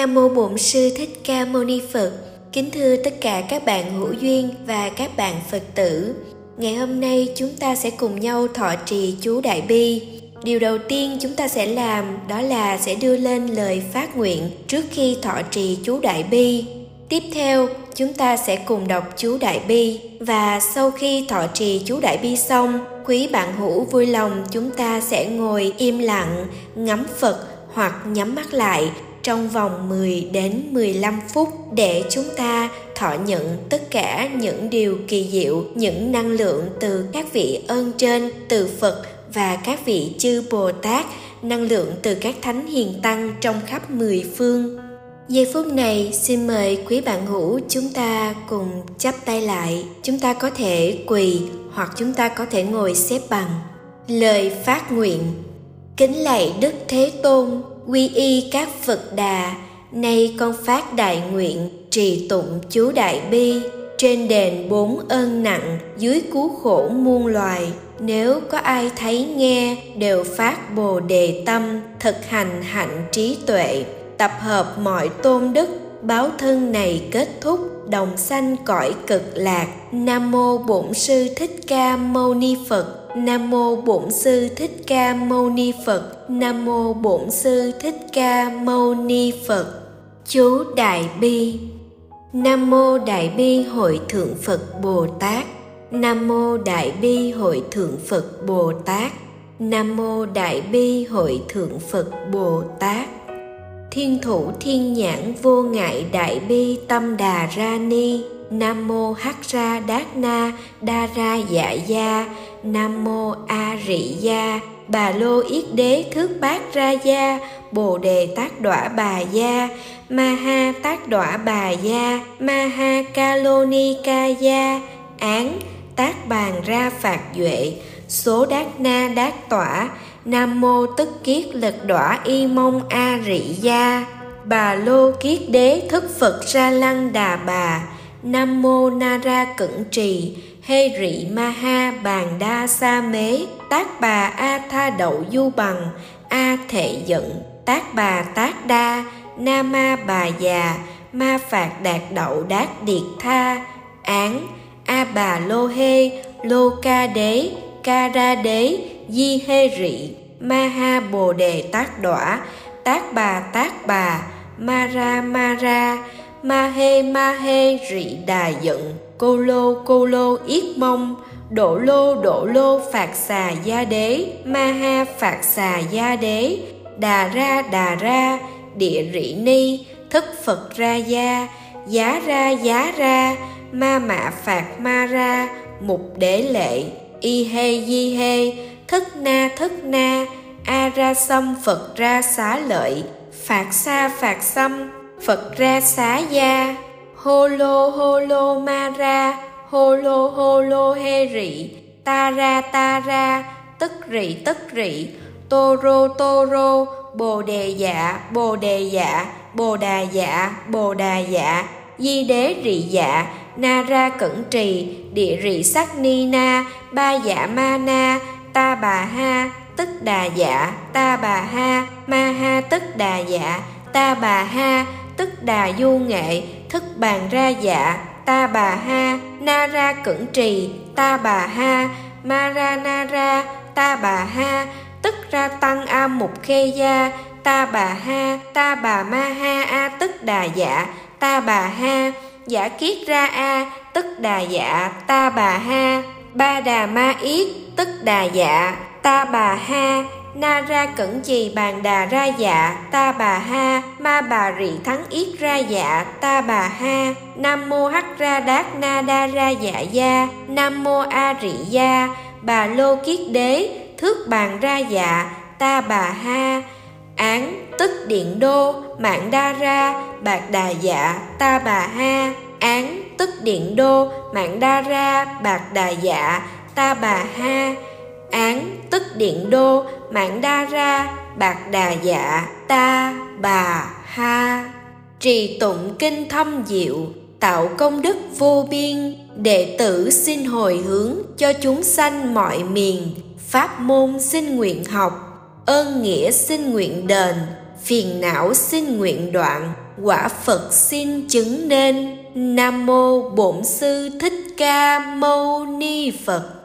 Nam mô Bổn sư Thích Ca Mâu Ni Phật. Kính thưa tất cả các bạn hữu duyên và các bạn Phật tử. Ngày hôm nay chúng ta sẽ cùng nhau thọ trì chú Đại Bi. Điều đầu tiên chúng ta sẽ làm đó là sẽ đưa lên lời phát nguyện trước khi thọ trì chú Đại Bi. Tiếp theo, chúng ta sẽ cùng đọc chú Đại Bi và sau khi thọ trì chú Đại Bi xong, quý bạn hữu vui lòng chúng ta sẽ ngồi im lặng, ngắm Phật hoặc nhắm mắt lại trong vòng 10 đến 15 phút để chúng ta thọ nhận tất cả những điều kỳ diệu, những năng lượng từ các vị ơn trên, từ Phật và các vị chư Bồ Tát, năng lượng từ các thánh hiền tăng trong khắp mười phương. Giây phút này, xin mời quý bạn hữu chúng ta cùng chắp tay lại. Chúng ta có thể quỳ hoặc chúng ta có thể ngồi xếp bằng. Lời phát nguyện Kính lạy Đức Thế Tôn, quy y các Phật Đà, nay con phát đại nguyện trì tụng chú Đại Bi trên đền bốn ơn nặng dưới cứu khổ muôn loài. Nếu có ai thấy nghe đều phát bồ đề tâm thực hành hạnh trí tuệ tập hợp mọi tôn đức báo thân này kết thúc đồng sanh cõi cực lạc. Nam mô bổn sư thích ca mâu ni phật. Nam mô Bổn sư Thích Ca Mâu Ni Phật. Nam mô Bổn sư Thích Ca Mâu Ni Phật. Chú Đại Bi. Nam mô Đại Bi Hội Thượng Phật Bồ Tát. Nam mô Đại Bi Hội Thượng Phật Bồ Tát. Nam mô Đại Bi Hội Thượng Phật Bồ Tát. Thiên thủ thiên nhãn vô ngại đại bi tâm đà ra ni Nam mô Hắc Ra Đát Na Đa Ra Dạ Gia Nam mô A Rị Gia. Bà Lô Yết Đế Thước Bát Ra Gia. Bồ Đề Tác Đọa Bà Gia. Ma Ha Tác Đọa Bà Gia. Ma Ha Ca Lô Ni Ca Gia. Án Tác Bàn Ra Phạt Duệ. Số Đát Na Đát Tỏa. Nam Mô Tức Kiết Lực Đọa Y Mông A Rị Gia. Bà Lô Kiết Đế Thức Phật Ra Lăng Đà Bà. Nam mô na ra Cẩn Trì, Hê Rị Ma Ha Bàn Đa Sa Mế, Tác Bà A Tha Đậu Du Bằng, A Thệ Giận, Tác Bà Tác Đa, Na Ma Bà Già, Ma Phạt Đạt Đậu Đát Điệt Tha, Án, A Bà Lô Hê, Lô Ca Đế, Ca Ra Đế, Di Hê Rị, Ma Ha Bồ Đề Tác Đọa, Tác Bà Tác Bà, Ma Ra Ma Ra, ma hê ma hê rị đà giận cô lô cô lô, yết mông. Đổ lô đổ lô, phạt xà gia đế. Ma ha, phạt xà gia đế. Đà ra đà ra, địa rị ni. Thức phật ra gia, giá ra giá ra. Ma mạ phạt ma ra, mục đế lệ. Y hê di hê thức na thức na. A ra xâm phật ra xá lợi. Phạt xa, phạt xâm, Phật ra xá gia. Holo Holo Mara Holo ma ra rị. Ta ra ta ra. Tức rị tức rị. Toro toro. Bồ đề dạ bồ đề dạ. Bồ đà dạ bồ đà dạ. Di đế rị dạ. Na ra cẩn trì. Địa rị sắc ni na. Ba dạ ma na. Ta bà ha, Tức đà dạ. Ta bà ha, Ma ha, tức đà dạ. Ta bà ha, tức đà du nghệ thức bàn ra dạ ta bà ha, na ra cẩn trì, ta bà ha, ma ra na ra, ta bà ha, tức ra tăng a mục khê gia, ta bà ha, ta bà ma ha a tức đà dạ ta bà ha, giả kiết ra a tức đà dạ ta bà ha, ba đà ma yết tức đà dạ ta bà ha na ra cẩn trì bàn đà ra dạ ta bà ha, ma bà rị thắng yết ra dạ ta bà ha. Nam mô hắc ra đát na đa ra dạ gia. Nam mô a rị gia. Bà lô kiết đế, thước bàn ra dạ ta bà ha. Án tức điện đô, mạng đa ra, bạc đà dạ ta bà ha. Án tức điện đô, mạng đa ra, bạc đà dạ ta bà ha án tức điện đô, mạng đa ra, bạc đà dạ ta, bà, ha. Trì tụng kinh thâm diệu, tạo công đức vô biên, đệ tử xin hồi hướng cho chúng sanh mọi miền. Pháp môn xin nguyện học, ơn nghĩa xin nguyện đền, phiền não xin nguyện đoạn, quả phật xin chứng nên. Nam mô bổn sư thích ca mâu ni phật.